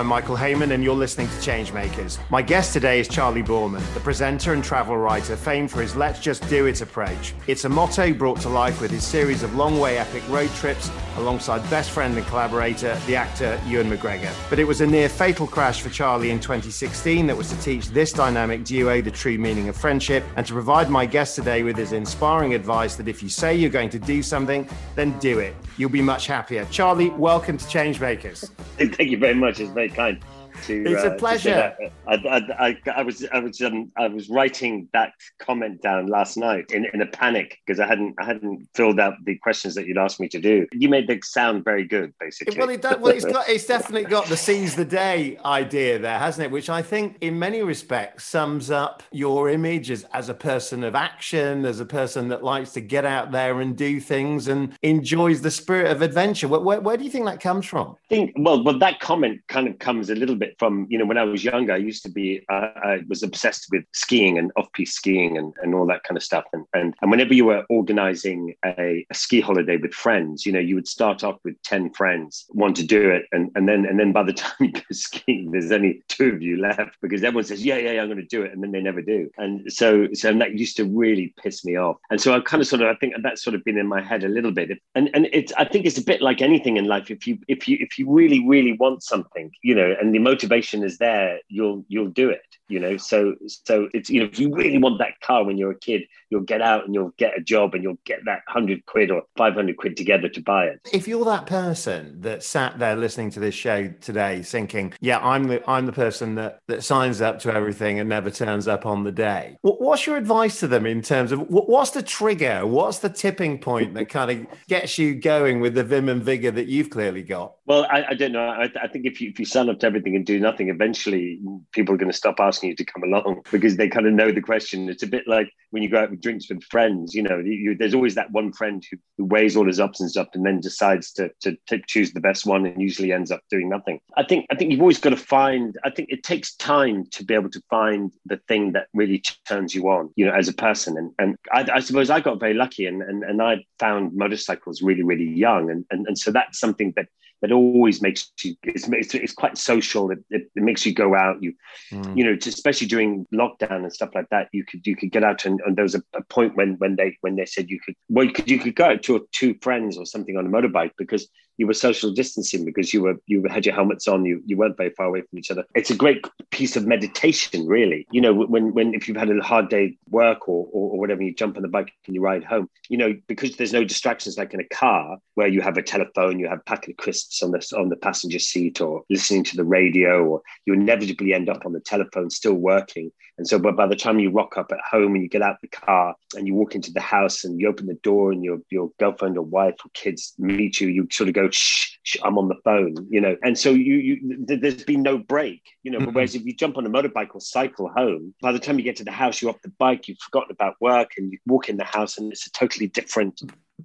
I'm Michael Heyman, and you're listening to Changemakers. My guest today is Charlie Boorman, the presenter and travel writer famed for his Let's Just Do It approach. It's a motto brought to life with his series of long way epic road trips alongside best friend and collaborator, the actor Ewan McGregor. But it was a near fatal crash for Charlie in 2016 that was to teach this dynamic duo the true meaning of friendship and to provide my guest today with his inspiring advice that if you say you're going to do something, then do it. You'll be much happier. Charlie, welcome to Changemakers. Thank you very much. It's very kind to. It's a uh, pleasure. I, I, I, I, was I was um, I was writing that comment down last night in, in a panic because I hadn't I hadn't filled out the questions that you'd asked me to do. You made the sound very good, basically. Well, it does, well, it's got it's definitely got the seize the day idea there, hasn't it? Which I think, in many respects, sums up your image as, as a person of action, as a person that likes to get out there and do things and enjoys the spirit of adventure. Where, where, where do you think that comes from? I think well, well, that comment kind of comes a little bit from you know when I was younger. I used to be uh, I was obsessed with skiing and off piste skiing and, and all that kind of stuff. And and, and whenever you were organizing a, a, ski holiday with friends, you know you would start off with ten friends want to do it, and and then and then by the time you go skiing, there's only two of you left because everyone says yeah yeah, yeah I'm going to do it, and then they never do. And so so that used to really piss me off. And so I kind of sort of I think that's sort of been in my head a little bit. And and it's I think it's a bit like anything in life. If you if you if you really really want something, you know, and the motivation is there, you'll you'll do it you know so so it's you know if you really want that car when you're a kid you'll get out and you'll get a job and you'll get that 100 quid or 500 quid together to buy it. If you're that person that sat there listening to this show today thinking yeah i'm the i'm the person that that signs up to everything and never turns up on the day what's your advice to them in terms of what's the trigger? What's the tipping point that kind of gets you going with the vim and vigor that you've clearly got? Well i, I don't know. I, I think if you if you sign up to everything and do nothing eventually people are going to stop asking asking you to come along because they kind of know the question. It's a bit like when you go out with drinks with friends, you know, you, there's always that one friend who, who, weighs all his ups and stuff and then decides to, to, to choose the best one and usually ends up doing nothing. I think I think you've always got to find. I think it takes time to be able to find the thing that really turns you on, you know, as a person. And and I, I suppose I got very lucky and and, and I found motorcycles really really young, and and, and so that's something that that always makes you it's, it's, it's quite social it, it, it, makes you go out you mm. you know especially during lockdown and stuff like that you could you could get out and, and there was a, a, point when when they when they said you could well you could you could go out to two friends or something on a motorbike because you were social distancing because you were you had your helmets on you you weren't very far away from each other. It's a great piece of meditation really. You know when when if you've had a hard day work or, or, or whatever you jump on the bike and you ride home you know because there's no distractions like in a car where you have a telephone you have packet of crisps on the on the passenger seat or listening to the radio or you inevitably end up on the telephone still working and so but by the time you rock up at home and you get out of the car and you walk into the house and you open the door and your your girlfriend or wife or kids meet you you sort of go shh, shh, I'm on the phone, you know. And so you, you there's been no break, you know. Mm-hmm. Whereas if you jump on a motorbike or cycle home, by the time you get to the house, you're off the bike, you've forgotten about work, and you walk in the house, and it's a totally different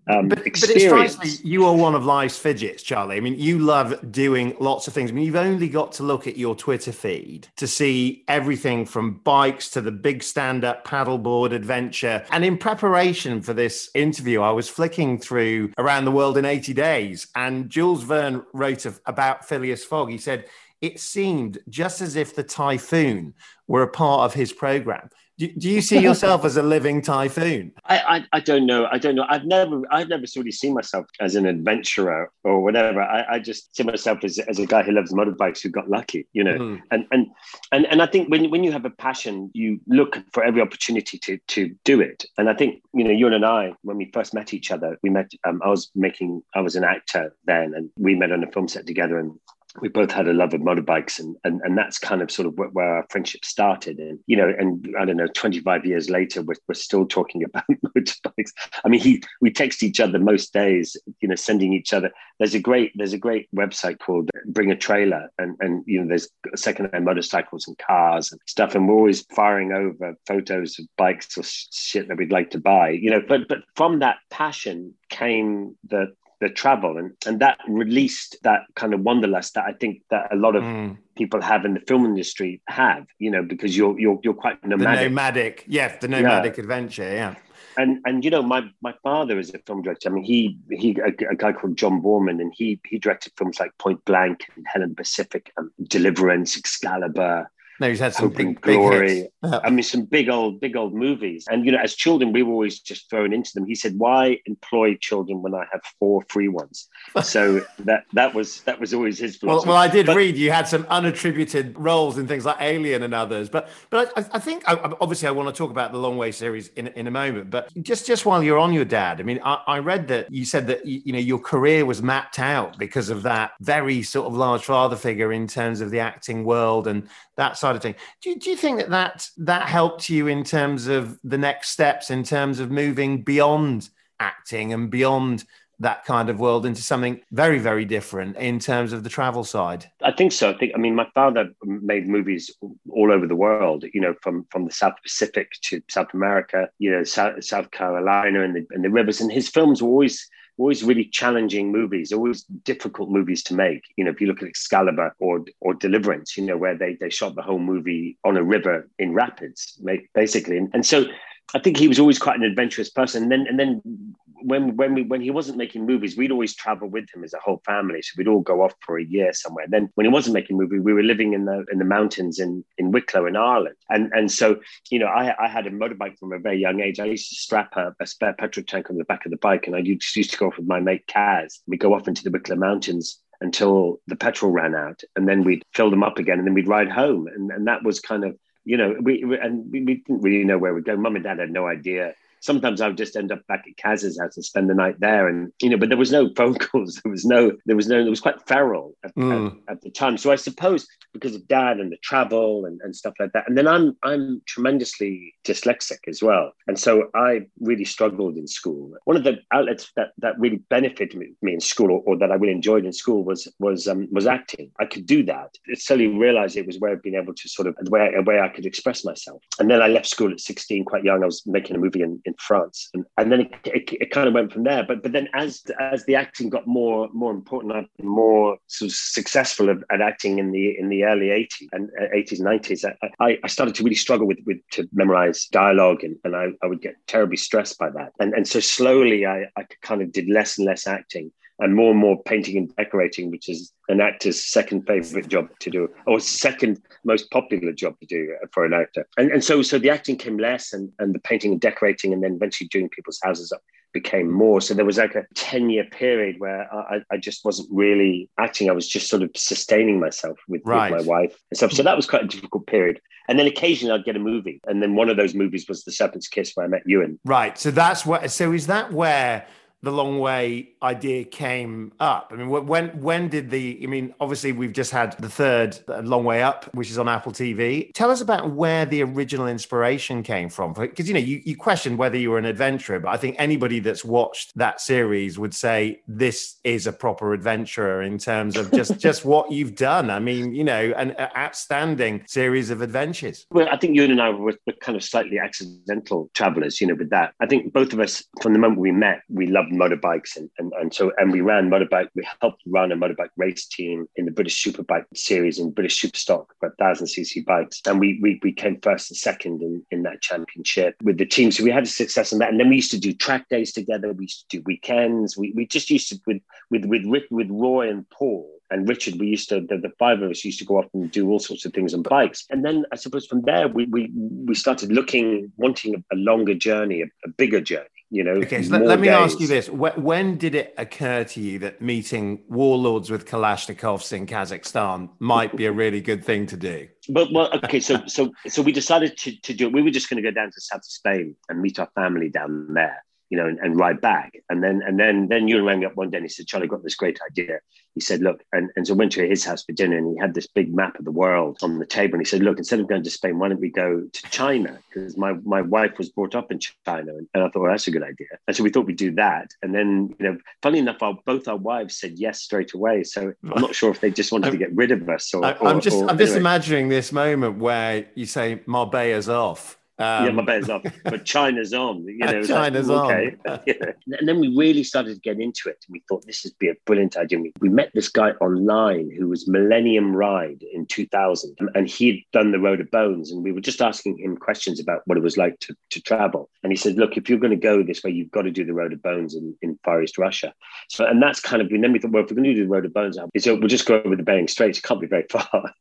um, but, but it strikes me you are one of life's fidgets, Charlie. I mean, you love doing lots of things. I mean, you've only got to look at your Twitter feed to see everything from bikes to the big stand-up paddleboard adventure. And in preparation for this interview, I was flicking through Around the World in 80 Days, and Jules Verne wrote of, about Phileas Fogg. He said it seemed just as if the typhoon were a part of his program. Do, do you see yourself as a living typhoon? I, I, I don't know. I don't know. I've never I've never really seen myself as an adventurer or whatever. I, I just see myself as, as a guy who loves motorbikes who got lucky, you know. Mm. And, and and and I think when when you have a passion, you look for every opportunity to to do it. And I think you know, you and I, when we first met each other, we met. Um, I was making. I was an actor then, and we met on a film set together, and we both had a love of motorbikes and, and and that's kind of sort of where our friendship started. And you know and i don't know 25 years later we're, we're still talking about motorbikes. I mean he we text each other most days you know sending each other. There's a great there's a great website called bring a trailer and and you know there's secondhand motorcycles and cars and stuff. And we're always firing over photos of bikes or shit that we'd like to buy you know but but from that passion came the the travel and, and that released that kind of wanderlust that I think that a lot of mm. people have in the film industry have, you know, because you're you're you're quite nomadic. The nomadic, yeah, the nomadic yeah. adventure, yeah. and and you know, my my father is a film director. I mean, he he a, a guy called John Boorman, and he he directed films like Point Blank and Helen Pacific and Deliverance, Excalibur. No, he's had some Hope big, Glory. Yeah. I mean, some big old, big old movies. And you know, as children, we were always just thrown into them. He said, "Why employ children when I have four free ones?" So that that was that was always his Well, philosophy. well, I did But- read you had some unattributed roles in things like Alien and others, but but I, I think I, obviously I want to talk about the Long Way series in, in a moment. But just just while you're on your dad, I mean, I, I read that you said that you, you know your career was mapped out because of that very sort of large father figure in terms of the acting world and that side of thing. Do you, do you think that, that that helped you in terms of the next steps in terms of moving beyond acting and beyond that kind of world into something very very different in terms of the travel side I think so. I think. I mean, my father made movies all over the world. You know, from from the South Pacific to South America. You know, South, South Carolina and the and the rivers. And his films were always always really challenging movies, always difficult movies to make. You know, if you look at Excalibur or or Deliverance, you know, where they they shot the whole movie on a river in rapids, basically. And, and so I think he was always quite an adventurous person. And then and then when when we when he wasn't making movies, we'd always travel with him as a whole family. So we'd all go off for a year somewhere. Then when he wasn't making movie, we were living in the in the mountains in in Wicklow in Ireland. And and so you know, I I had a motorbike from a very young age. I used to strap a, a spare petrol tank on the back of the bike, and I used used to go off with my mate Kaz. We'd go off into the Wicklow Mountains until the petrol ran out, and then we'd fill them up again, and then we'd ride home. And and that was kind of you know, we, we and we, we didn't really know where we'd go. Mum and dad had no idea. Sometimes I would just end up back at Kaz's house and spend the night there, and you know, but there was no phone calls. There was no, there was no, it was quite feral at, Mm. at, at the time. So I suppose because of dad and the travel and, and stuff like that, and then I'm I'm tremendously dyslexic as well, and so I really struggled in school. One of the outlets that that really benefited me, me in school, or, or that I really enjoyed in school, was was um, was acting. I could do that. It slowly realized it was where I'd been able to sort of a way, a way I could express myself. And then I left school at 16, quite young. I was making a movie in, in France, and, and then it, it, it kind of went from there. But but then as as the acting got more more important, been more sort of successful at, at acting in the in the early 80s and uh, 80s 90s. I, I started to really struggle with with to memorize dialogue, and, and I, I would get terribly stressed by that. And and so slowly I I kind of did less and less acting and more and more painting and decorating, which is an actor's second favorite job to do, or second most popular job to do for an actor. And, and so, so the acting came less, and, and the painting and decorating, and then eventually doing people's houses up became more. So there was like a 10 year period where I, I just wasn't really acting. I was just sort of sustaining myself with, Right. with my wife and stuff. So that was quite a difficult period. And then occasionally I'd get a movie. And then one of those movies was The Serpent's Kiss, where I met Ewan. right so that's what so is that where the long way idea came up. I mean when when did the i mean obviously we've just had the third uh, long way up which is on apple tv tell us about where the original inspiration came from because you know you, you questioned whether you were an adventurer but i think anybody that's watched that series would say this is a proper adventurer in terms of just just what you've done. I mean you know an uh, outstanding series of adventures. Well, I think Ewan and I were, were kind of slightly accidental travelers, you know, with that. I think both of us, from the moment we met, we loved motorbikes. And, and, and so, and we ran motorbike, we helped run a motorbike race team in the British Superbike series in British Superstock, about 1000cc bikes. And we, we, we came first and second in, in that championship with the team. So we had a success in that. And then we used to do track days together. We used to do weekends. We, we just used to, with, with, with, Rick- with Roy and Paul, and Richard, we used to the, the five of us used to go off and do all sorts of things on bikes. And then I suppose from there we we, we started looking, wanting a, a longer journey, a, a bigger journey. You know. Okay, so let, let me ask you this: when, when did it occur to you that meeting warlords with Kalashnikovs in Kazakhstan might be a really good thing to do? But well, okay, so so so we decided to to do it. We were just going to go down to south Spain and meet our family down there, you know, and, and ride back. And then and then then Ewan rang up one day and he said, Charlie, got this great idea. He said, look, and, and so I went to his house for dinner and he had this big map of the world on the table. And he said, look, instead of going to Spain, why don't we go to China? Because my, my wife was brought up in China. And, and I thought, well, that's a good idea. And so we thought we'd do that. And then, you know, funny enough, our, both our wives said yes straight away. So I'm not sure if they just wanted to get rid of us or, I, I'm, just or- I'm just anyway. imagining this moment where you say Marbella's off. Um, yeah, my bet is off, but China's on. You know, China's like, okay. on. yeah. And then we really started to get into it, and we thought this would be a brilliant idea. We, we met this guy online who was Millennium Ride in 2000, and he'd done the Road of Bones, and we were just asking him questions about what it was like to, to travel. And he said, "Look, if you're going to go this way, you've got to do the Road of Bones in, in Far East Russia." So, and that's kind of. And then we thought, well, if we're going to do the Road of Bones, so we'll just go over the Bering Straits. It can't be very far,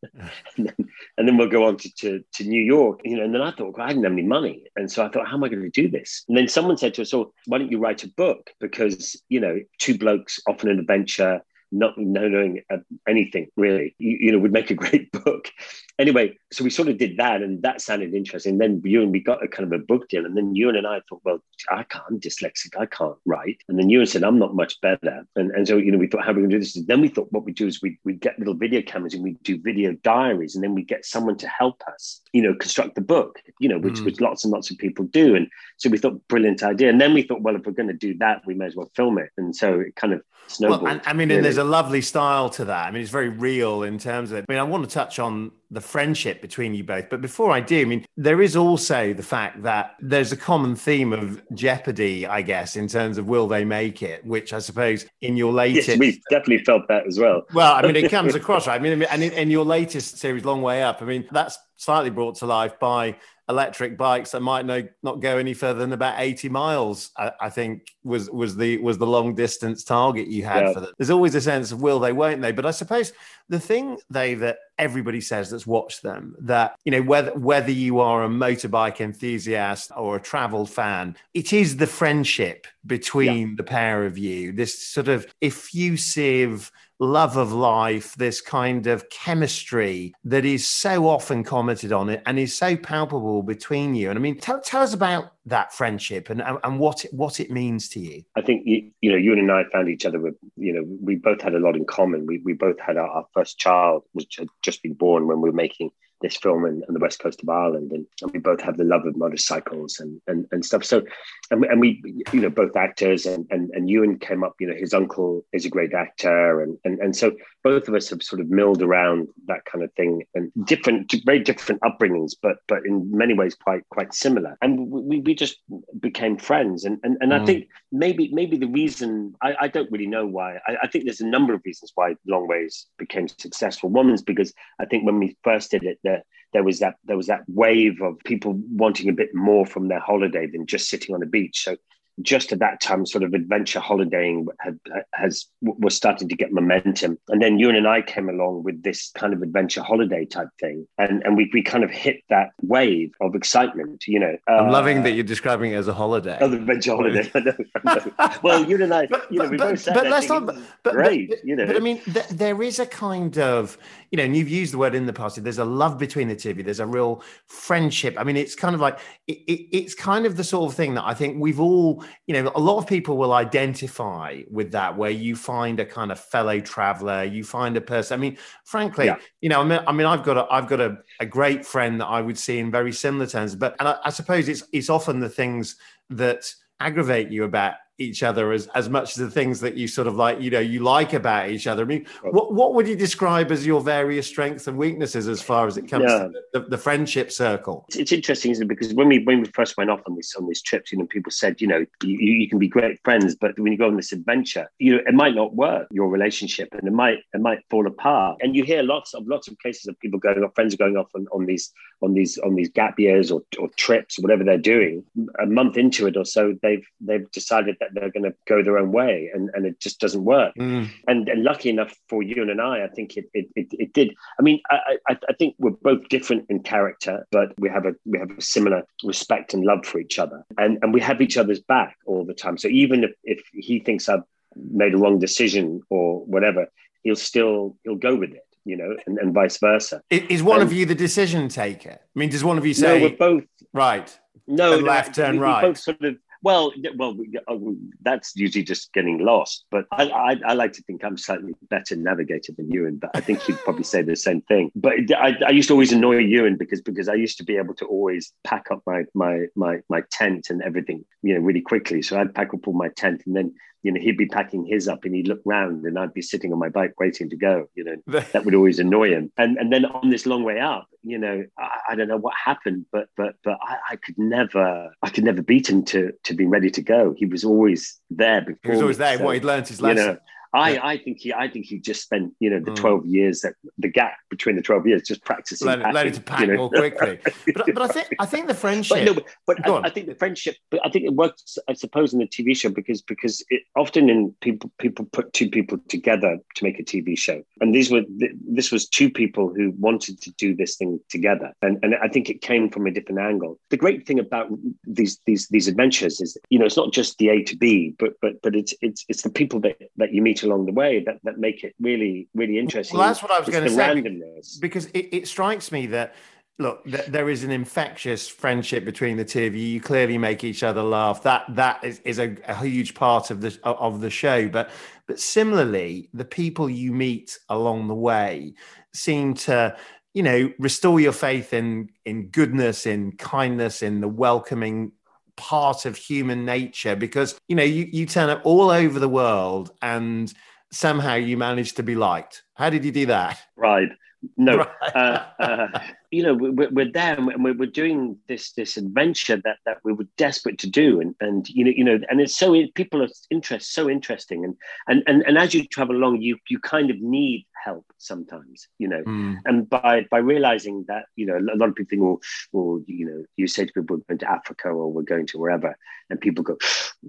and, then, and, then, we'll go on to, to, to New York. You know, and then I thought, well, I didn't have any money. And so I thought, how am I going to do this? And then someone said to us, oh, why don't you write a book? Because, you know, two blokes off on an adventure, not knowing anything really, you, you know, would make a great book anyway, so we sort of did that, and that sounded interesting. Then Ewan, we got a kind of a book deal, and then Ewan and I thought, well, I can't, I'm dyslexic, I can't write. And then Ewan said, I'm not much better. And, and so, you know, we thought, how are we going to do this? And then we thought, what we do is we we get little video cameras and we do video diaries, and then we get someone to help us, you know, construct the book, you know, which, mm. which lots and lots of people do. And so we thought, brilliant idea. And then we thought, well, if we're going to do that, we may as well film it. And so it kind of Well, I mean, really. there's a lovely style to that. I mean, it's very real in terms of. I mean, I want to touch on the friendship between you both. But before I do, I mean, there is also the fact that there's a common theme of jeopardy, I guess, in terms of will they make it, which I suppose in your latest. Yes, we definitely felt that as well. Well, I mean, it comes across, right? I mean, and in, in your latest series, Long Way Up, I mean, that's slightly brought to life by electric bikes that might no, not go any further than about 80 miles I, I, think was was the was the long distance target you had yeah. for them there's always a sense of will they won't they but i suppose the thing they that everybody says that's watched them that you know whether whether you are a motorbike enthusiast or a travel fan it is the friendship between yeah. the pair of you this sort of effusive love of life, this kind of chemistry that is so often commented on it and is so palpable between you. And I mean, tell, tell us about that friendship and, and what it, what it means to you. I think you, you know, you and I found each other with, you know, we both had a lot in common. We, we both had our, our first child, which had just been born when we were making this film on the west coast of Ireland, and, and, we both have the love of motorcycles and and, and stuff. So, and we, and we, you know, both actors, and and and Ewan came up. You know, his uncle is a great actor, and and and so both of us have sort of milled around that kind of thing, and different, very different upbringings, but but in many ways quite quite similar. And we we just became friends, and and and mm. I think maybe maybe the reason I, I don't really know why. I, I think there's a number of reasons why Long Ways became successful. One is because I think when we first did it, there there was that there was that wave of people wanting a bit more from their holiday than just sitting on the beach. So just at that time, sort of adventure holidaying had, has was starting to get momentum. And then Ewan and I came along with this kind of adventure holiday type thing, and and we we kind of hit that wave of excitement. You know, I'm uh, loving that you're describing it as a holiday. Oh, adventure holiday. I know, I know. well, Ewan and I, but, you know, we but, both said but let's not. But, great, but, you know. But I mean, th- there is a kind of you know, and you've used the word in the past. There's a love between the two of you. There's a real friendship. I mean, it's kind of like it, it, it's kind of the sort of thing that I think we've all, you know, a lot of people will identify with that, where you find a kind of fellow traveler, you find a person. I mean, frankly, yeah. you know, I mean, I mean, I've got a, I've got a, a great friend that I would see in very similar terms, but and I, I suppose it's it's often the things that aggravate you about each other as, as much as the things that you sort of like, you know, you like about each other. I mean, what, what would you describe as your various strengths and weaknesses as far as it comes yeah. to the, the, friendship circle? It's, it's interesting, isn't it? Because when we when we first went off on this on these trips, you know, people said, you know, you, you can be great friends, but when you go on this adventure, you know, it might not work, your relationship, and it might it might fall apart. And you hear lots of lots of cases of people going off, friends are going off on, on these on these on these gap years or, or trips or whatever they're doing. A month into it or so, they've they've decided that they're going to go their own way and, and it just doesn't work. Mm. And, and lucky enough for Ewan and I, I think it, it, it, it did. I mean, I, I, I, think we're both different in character, but we have a we have a similar respect and love for each other. And, and we have each other's back all the time. So even if, if he thinks I've made a wrong decision or whatever, he'll still he'll go with it you know, and, and vice versa. Is one of you the decision taker? I mean, does one of you say, no, we're both right? No, left, turn we, right. We both sort of well, well, oh, that's usually just getting lost. But I, I, I, like to think I'm slightly better navigator than Ewan. But I think he'd probably say the same thing. But I, I used to always annoy Ewan because because I used to be able to always pack up my my my my tent and everything, you know, really quickly. So I'd pack up all my tent and then you know, he'd be packing his up and he'd look round and I'd be sitting on my bike waiting to go. You know, that would always annoy him. And and then on this long way up, you know, I, I don't know what happened, but but but I, I, could never I could never beat him to to being ready to go. He was always there before. He was always me, there. So, what he'd learned his lesson. You know, I, I think he I think he just spent you know the mm. twelve years that the gap between the twelve years just practicing learning, packing, learning to pack you know? more quickly. but, but I think I think the friendship. But, no, but I, I, think the friendship. But I think it works. I suppose in the TV show because because it often in people people put two people together to make a TV show, and these were this was two people who wanted to do this thing together, and and I think it came from a different angle. The great thing about these these these adventures is you know it's not just the A to B, but but but it's it's it's the people that that you meet along the way that, that make it really, really interesting. Well, that's what I was going to say. Randomness. Because it, it strikes me that look there is an infectious friendship between the two of you you clearly make each other laugh that that is, is a, a, huge part of the of the show but but similarly the people you meet along the way seem to you know restore your faith in in goodness in kindness in the welcoming part of human nature because you know you, you turn up all over the world and somehow you manage to be liked. How did you do that? Right. No, right. uh, uh, you know, we're, we're there and we're, we're doing this this adventure that that we were desperate to do, and and you know, you know, and it's so people are interest so interesting, and and and and as you travel along, you you kind of need help sometimes, you know, mm. and by by realizing that, you know, a lot of people think, well, well, you know, you say to people, we're going to Africa or we're going to wherever, and people go,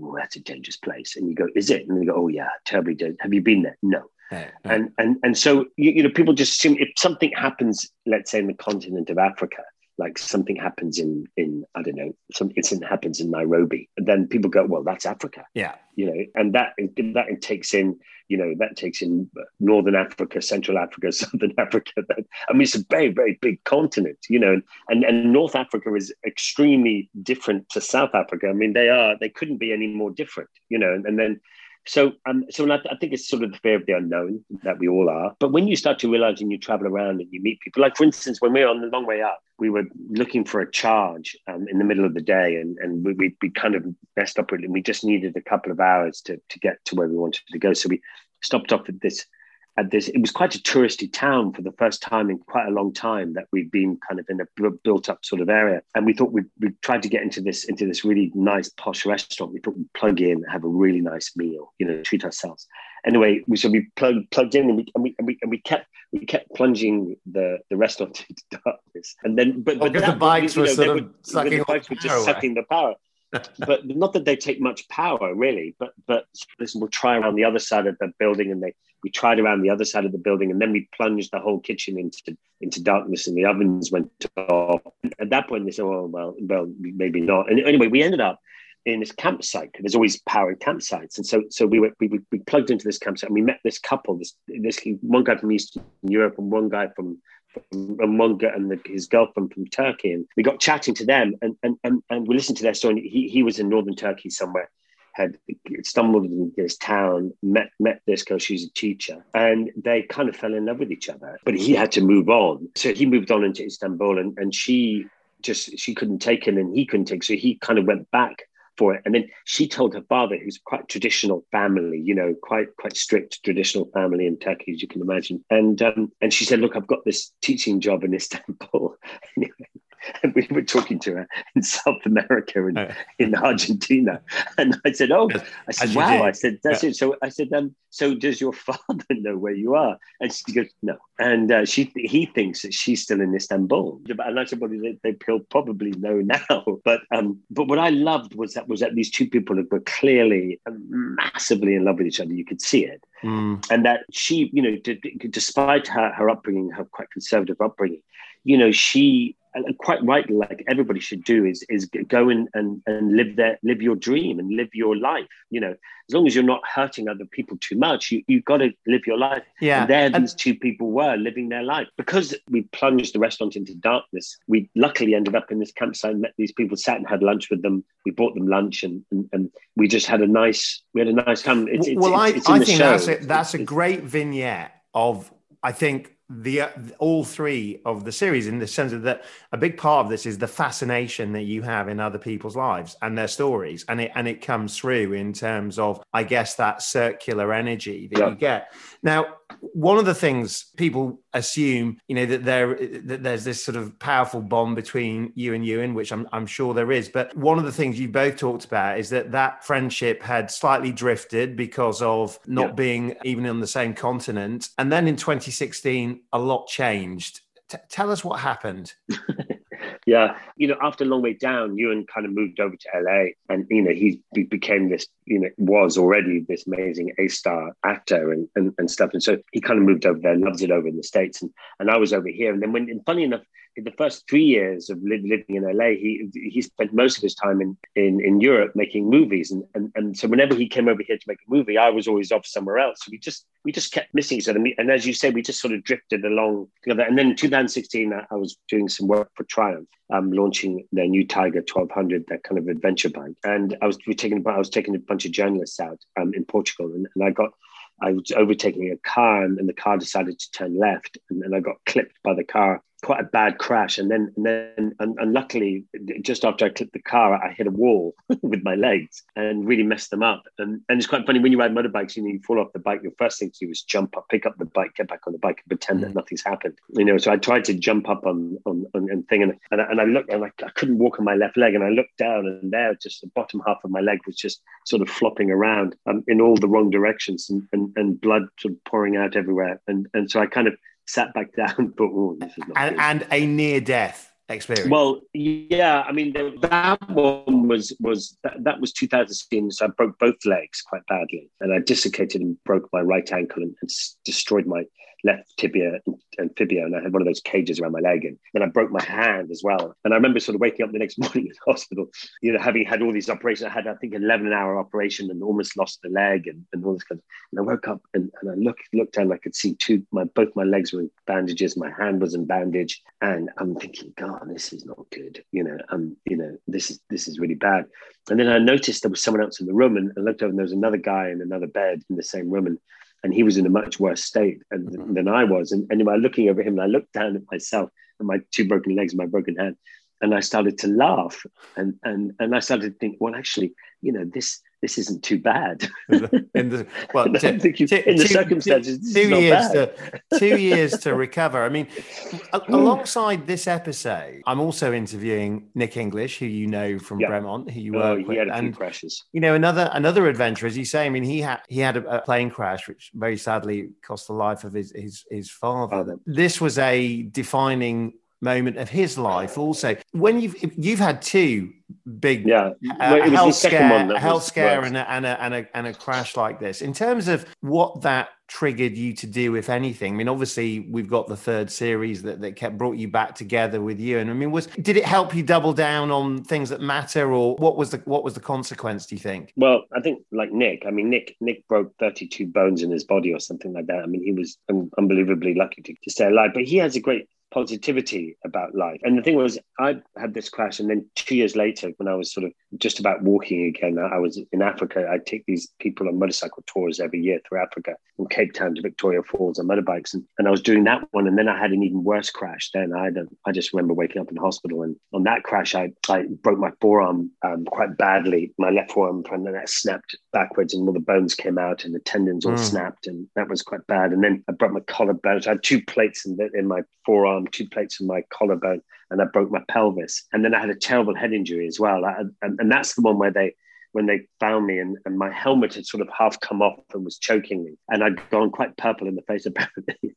oh, that's a dangerous place, and you go, is it? And they go, oh yeah, terribly dangerous. Have you been there? No. And and and so you, you know people just assume if something happens, let's say in the continent of Africa, like something happens in in I don't know some incident happens in Nairobi, then people go, well, that's Africa. Yeah, you know, and that that takes in you know that takes in Northern Africa, Central Africa, Southern Africa. That, I mean, it's a very very big continent, you know, and and North Africa is extremely different to South Africa. I mean, they are they couldn't be any more different, you know, and, and then so, um, so I, I, think it's sort of the fear of the unknown that we all are. But when you start to realize and you travel around and you meet people, like for instance, when we were on the long way up, we were looking for a charge um, in the middle of the day, and and we, we, we kind of messed up with it. And we just needed a couple of hours to to get to where we wanted to go. So we stopped off at this at this. It was quite a touristy town for the first time in quite a long time that we'd been kind of in a built up sort of area. And we thought we'd, we tried to get into this into this really nice posh restaurant. We thought we'd plug in, have a really nice meal, you know, treat ourselves. Anyway, we so we plugged plugged in and we and we and we, and we kept we kept plunging the the restaurant into darkness. And then, but, but that, the bikes you know, were sort of sucking the bikes were just away. sucking the power but not that they take much power really but but listen we'll try around the other side of the building and they we tried around the other side of the building and then we plunged the whole kitchen into into darkness and the ovens went off. At that point they said oh well well maybe not. And anyway we ended up in this campsite. There's always power in campsites. And so so we were we, we plugged into this campsite and we met this couple this this one guy from eastern europe and one guy from and one and the, his girlfriend from Turkey, and we got chatting to them, and and and, and we listened to their story. He he was in northern Turkey somewhere, had stumbled into this town, met met this girl. She's a teacher, and they kind of fell in love with each other. But he had to move on, so he moved on into Istanbul, and and she just she couldn't take him, and he couldn't take. So he kind of went back for it. And then she told her father, who's quite traditional family, you know, quite quite strict traditional family in Turkey, as you can imagine. And um, and she said, "Look, I've got this teaching job in Istanbul." and we were talking to her in South America and in Argentina. And I said, "Oh, I said, wow." I said, "That's yeah. it." So I said, "Um, so does your father know where you are?" And she goes, "No." And uh, she he thinks that she's still in Istanbul. And I said, "Well, they, they probably know now." But um, but what I loved was that was that these two people were clearly massively in love with each other. You could see it. Mm. And that she, you know, despite her, her upbringing, her quite conservative upbringing, you know, she and quite rightly, like everybody should do, is is go and, and and live their live your dream and live your life. You know, as long as you're not hurting other people too much, you you got to live your life. Yeah, and there and- these two people were living their life because we plunged the restaurant into darkness. We luckily ended up in this campsite, met these people, sat and had lunch with them. We bought them lunch, and and, and we just had a nice we had a nice time. It's, it's, well, it's, I, I think show. that's a, that's a great vignette of I think the uh, all three of the series in the sense of that a big part of this is the fascination that you have in other people's lives and their stories and it and it comes through in terms of i guess that circular energy that yeah. you get now one of the things people assume you know that there that there's this sort of powerful bond between you and Ewan which I'm, I'm sure there is but one of the things you both talked about is that that friendship had slightly drifted because of not yeah. being even on the same continent and then in 2016 a lot changed. T- tell us what happened. yeah, you know, after a Long Way Down, Ewan kind of moved over to LA, and you know, he, became this, you know, was already this amazing A star actor and, and and stuff, and so he kind of moved over there, loves it over in the states, and and I was over here, and then when, and funny enough, the first three years of living in LA, he he spent most of his time in in, in Europe making movies, and, and and so whenever he came over here to make a movie, I was always off somewhere else. So we just we just kept missing each other, and as you say, we just sort of drifted along together. And then in 2016, I, was doing some work for Triumph, um, launching their new Tiger 1200, that kind of adventure bike, and I was we taking I was taking a bunch of journalists out um, in Portugal, and, and I got I was overtaking a car and, and the car decided to turn left. And, and I got clipped by the car quite a bad crash. And then, and then, and, and, luckily, just after I clipped the car, I hit a wall with my legs and really messed them up. And, and it's quite funny when you ride motorbikes, you know, you fall off the bike. Your first thing to do is jump up, pick up the bike, get back on the bike, and pretend mm that nothing's happened. You know, so I tried to jump up on on, on, on thing, and and, and I looked, and I, I couldn't walk on my left leg, and I looked down, and there, just the bottom half of my leg was just sort of flopping around um, in all the wrong directions, and, and and blood sort of pouring out everywhere. And and so I kind of sat back down, but oh, this is not and, and a near death experience. Well, yeah, I mean that one was was that, that was 2016. So I broke both legs quite badly, and I dislocated and broke my right ankle and, and destroyed my left tibia and fibia, and I had one of those cages around my leg, and then I broke my hand as well. And I remember sort of waking up the next morning in the hospital, you know, having had all these operations. I had, I think, an 11 hour operation and almost lost the leg and, and all this kind of. And I woke up and, and I looked looked down, I could see two, my both my legs were in bandages, my hand was in bandage, and I'm thinking, God, this is not good. You know, um, you know, this is this is really bad. And then I noticed there was someone else in the room, and I looked over, and there was another guy in another bed in the same room, and and he was in a much worse state and, mm-hmm. than I was. And, by looking over him, and I looked down at myself and my two broken legs, my broken hand, and I started to laugh. And and and I started to think, well, actually, you know, this this isn't too bad. in the, well, to, to, in the two, circumstances, two years to two years to recover. I mean, a, hmm. alongside this episode, I'm also interviewing Nick English, who you know from yep. Bremont, who you oh, work with, and crashes. You know, another another adventure, as you say. I mean, he had he had a, a plane crash, which very sadly cost the life of his his, his father. father. This was a defining moment of his life also. When you've you've had two big yeah. uh, health scare, health scare and a, and, a, and, a, and a crash like this in terms of what that triggered you to do if anything i mean obviously we've got the third series that, that kept brought you back together with Ewan. And i mean was did it help you double down on things that matter or what was the what was the consequence do you think? Well i think like nick i mean nick nick broke 32 bones in his body or something like that. I mean he was un- unbelievably lucky to, to stay alive. But he has a great positivity about life. And the thing was, I had this crash, and then two years later, when I was sort of just about walking again, I was in Africa. I take these people on motorcycle tours every year through Africa, from Cape Town to Victoria Falls on motorbikes, and, and I was doing that one, and then I had an even worse crash. Then I had a, I just remember waking up in hospital, and on that crash, I I broke my forearm um, quite badly, my left forearm, and then that snapped backwards, and all the bones came out, and the tendons all mm. snapped, and that was quite bad. And then I broke my collarbone. So I had two plates in, the, in my forearm Um, two plates in my collarbone, and I broke my pelvis. And then I had a terrible head injury as well. I, and, and that's the one where they when they found me and, and my helmet had sort of half come off and was choking me and I'd gone quite purple in the face apparently.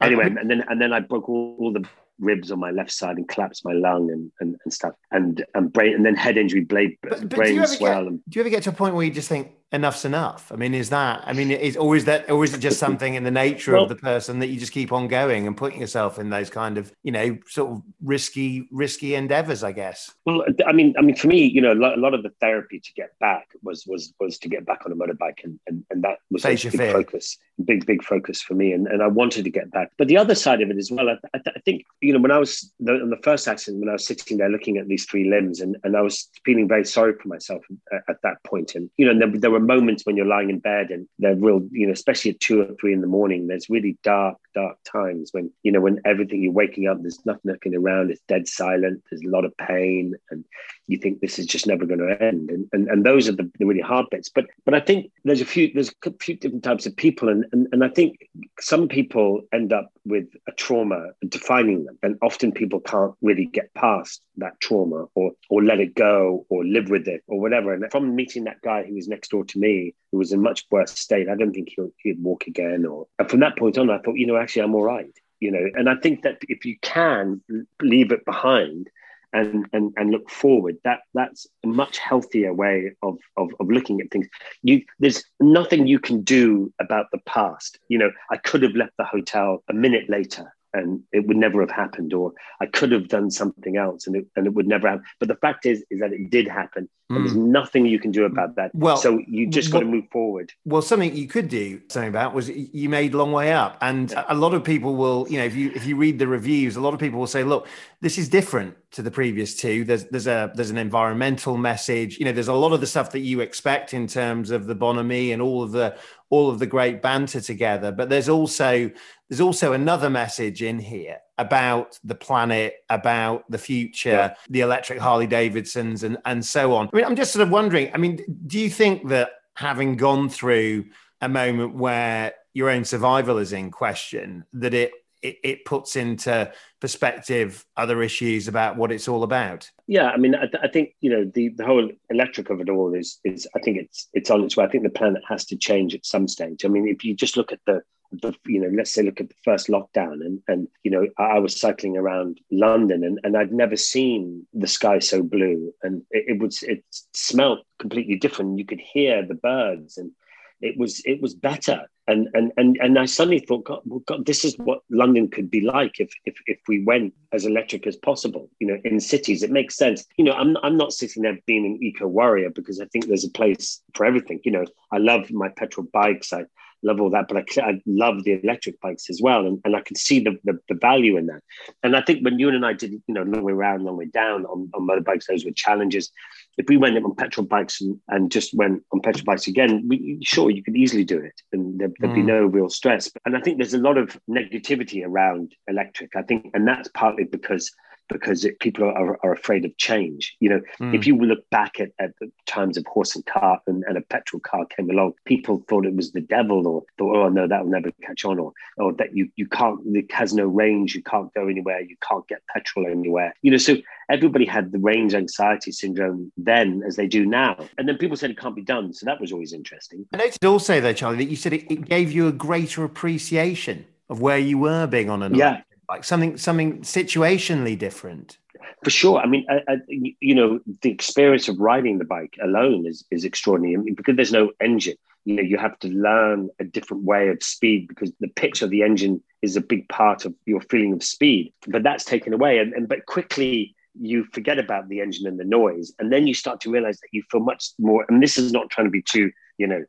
anyway, and then and then I broke all, all, the ribs on my left side and collapsed my lung and, and, and stuff and and brain and then head injury, blade but, but brain swell. Get, and, do you ever get to a point where you just think, enough's enough. I mean, is that? I mean, is or is that, or is it just something in the nature well, of the person that you just keep on going and putting yourself in those kind of, you know, sort of risky, risky endeavors? I guess. Well, I mean, I mean, for me, you know, a lot of the therapy to get back was was was to get back on a motorbike, and and, and that was a big fear. focus, big big focus for me, and and I wanted to get back. But the other side of it as well, I, I, I think, you know, when I was the, on the first accident, when I was sitting there looking at these three limbs, and and I was feeling very sorry for myself at, at that point, and you know, there, there were moments when you're lying in bed and they're real, you know, especially at two or three in the morning, there's really dark, dark times when you know when everything you're waking up, there's nothing looking around, it's dead silent, there's a lot of pain, and you think this is just never going to end. And and, and those are the, the really hard bits. But but I think there's a few there's a few different types of people, and and, and I think some people end up with a trauma defining them, and often people can't really get past that trauma or or let it go or live with it or whatever. And from meeting that guy who was next door to me, who was in much worse state, I don't think he'll, he'd walk again. Or and from that point on, I thought, you know, actually, I'm all right. You know, and I think that if you can leave it behind and and and look forward, that that's a much healthier way of of, of looking at things. You there's nothing you can do about the past. You know, I could have left the hotel a minute later and it would never have happened or i could have done something else and it, and it would never happen but the fact is is that it did happen and there's mm. nothing you can do about that. Well so you just got to move forward. well something you could do something about was you made long way up. And a lot of people will you know if you if you read the reviews a lot of people will say look this is different to the previous two. There's there's a there's an environmental message. You know there's a lot of the stuff that you expect in terms of the bonhomie and all of the all of the great banter together. But there's also there's also another message in here about the planet, about the future, yeah. the electric Harley Davidsons, and, and so on. I mean, I'm just sort of wondering I mean, do you think that having gone through a moment where your own survival is in question, that it it, it, puts into perspective other issues about what it's all about. Yeah, I mean, I, th- I, think you know the, the whole electric of it all is is I think it's it's on its way. I think the planet has to change at some stage. I mean, if you just look at the the, you know, let's say look at the first lockdown and, and you know, I was cycling around London and, and I'd never seen the sky so blue and it, it was, it smelled completely different. You could hear the birds and it was, it was better. And, and, and, and I suddenly thought, God, well, God, this is what London could be like if, if, if we went as electric as possible, you know, in cities, it makes sense. You know, I'm, I'm not sitting there being an eco warrior because I think there's a place for everything. You know, I love my petrol bikes. I, love all that, but I, I love the electric bikes as well, and, and I can see the, the, the value in that. And I think when Ewan and I did, you know, long way around, long way down on, on motorbikes, those were challenges. If we went on petrol bikes and, and just went on petrol bikes again, we, sure you could easily do it, and there, would mm. be no real stress. And I think there's a lot of negativity around electric. I think, and that's partly because because it, people are, are afraid of change. You know, mm. if you look back at, at the times of horse and cart and, and, a petrol car came along, people thought it was the devil or thought, oh no, that will never catch on, or or that you you can't, it has no range, you can't go anywhere, you can't get petrol anywhere. You know, so everybody had the range anxiety syndrome then as they do now. And then people said it can't be done. So that was always interesting. I noticed also though, Charlie, that you said it, it gave you a greater appreciation of where you were being on an yeah like something something situationally different. For sure. I mean I, I, you know the experience of riding the bike alone is is extraordinary. I mean, because there's no engine you know you have to learn a different way of speed because the pitch of the engine is a big part of your feeling of speed. But that's taken away. And, and but quickly you forget about the engine and the noise. And then you start to realize that you feel much more and this is not trying to be too you know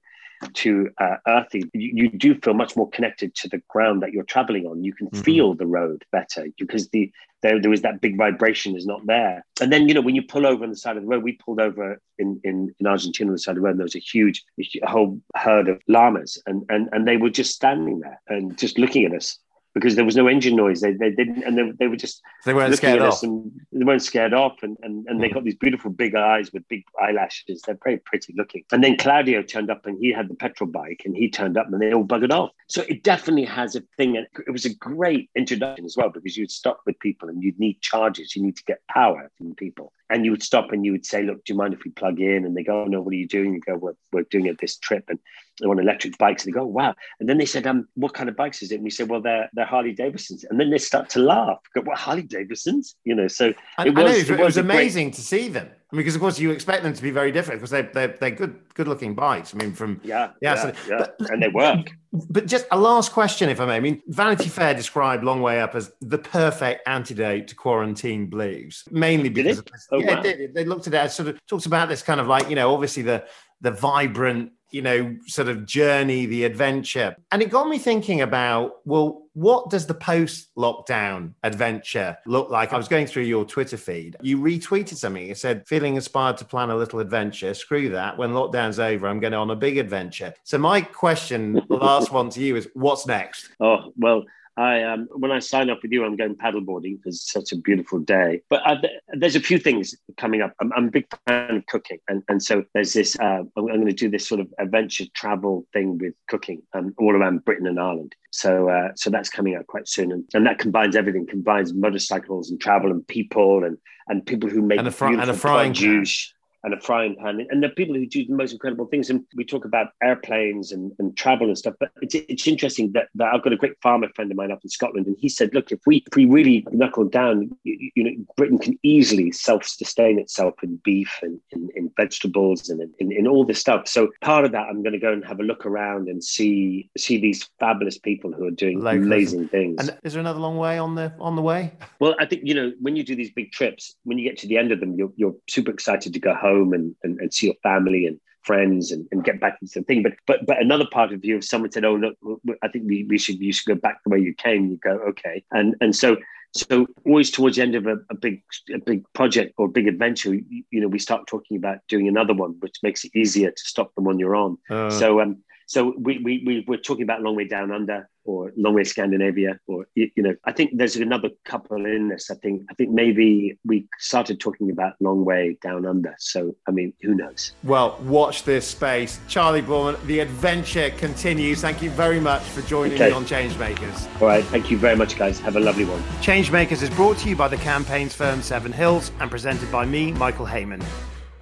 to uh, earthy, you, you, do feel much more connected to the ground that you're traveling on. You can mm-hmm. feel the road better because the there, there is that big vibration is not there. And then, you know, when you pull over on the side of the road, we pulled over in, in, in Argentina on the side of the road, and there was a huge, a whole herd of llamas, and, and, and they were just standing there and just looking at us because there was no engine noise. They, they didn't, and they, they were just they weren't scared off. And they weren't scared off, and and, and they hmm. got these beautiful big eyes with big eyelashes. They're very pretty looking. And then Claudio turned up, and he had the petrol bike, and he turned up, and they all buggered off. So it definitely has a thing, and it was a great introduction as well because you'd stop with people, and you'd need charges. You need to get power from people and you would stop and you would say, "Look, do you mind if we plug in?" And they go, oh, "No, what are you doing?" You go, "We're, we're doing it this trip," and they're on electric bikes. And they go, "Wow!" And then they said, "Um, what kind of bikes is it?" And we said, "Well, they're they're Harley Davidsons." And then they start to laugh. Go, "What Harley Davidsons?" You know, so I, it was, know, it, it was, amazing great... to see them because of course you expect them to be very different because they they're, they're good good looking bikes. I mean, from yeah yeah, yeah, so, yeah. But, and they work. But just a last question, if I may. I mean, Vanity Fair described Long Way Up as the perfect antidote to quarantine blues, mainly because oh, yeah, wow. they, they looked at it sort of talks about this kind of like you know obviously the the vibrant you know, sort of journey, the adventure. And it got me thinking about, well, what does the post lockdown adventure look like? I was going through your Twitter feed. You retweeted something. You said, feeling inspired to plan a little adventure. Screw that. When lockdown's over, I'm going on a big adventure. So, my question, the last one to you is, what's next? Oh, well, I um, when I sign up with you, I'm going paddleboarding because it's such a beautiful day. But uh, th- there's a few things coming up. I'm, I'm, a big fan of cooking, and, and so there's this. Uh, I'm, I'm going to do this sort of adventure travel thing with cooking um, all around Britain and Ireland. So uh, so that's coming out quite soon, and, and that combines everything. Combines motorcycles and travel and people and and people who make and a, fr- and a frying juice and a frying pan. And the people who do the most incredible things. And we talk about airplanes and, and travel and stuff. But it's, it's interesting that, that I've got a great farmer friend of mine up in Scotland. And he said, look, if we, if we really knuckle down, you, you know, Britain can easily self sustain itself in beef and in, in vegetables and in, in, all this stuff. So part of that, I'm going to go and have a look around and see see these fabulous people who are doing amazing things. And is there another long way on the on the way? Well, I think, you know, when you do these big trips, when you get to the end of them, you're, you're super excited to go home home and, and, and see your family and friends and, and get back into the thing. But but but another part of you, if someone said, "Oh look, I think we, we should you should go back the way you came," you go, "Okay." And and so so always towards the end of a, a big a big project or big adventure, you, you, know, we start talking about doing another one, which makes it easier to stop the one you're on. Uh, so um so we, we, we were talking about Long Way Down Under or Long Way Scandinavia, or, you, you know, I think there's another couple in this. I think, I think maybe we started talking about Long Way Down Under. So, I mean, who knows? Well, watch this space. Charlie Boorman, the adventure continues. Thank you very much for joining okay. me on Changemakers. All right. Thank you very much, guys. Have a lovely one. Changemakers is brought to you by the campaigns firm Seven Hills and presented by me, Michael Hayman.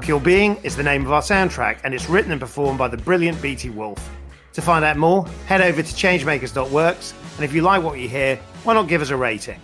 Pure Being is the name of our soundtrack, and it's written and performed by the brilliant BT Wolf. To find out more, head over to changemakers.works, and if you like what you hear, why not give us a rating?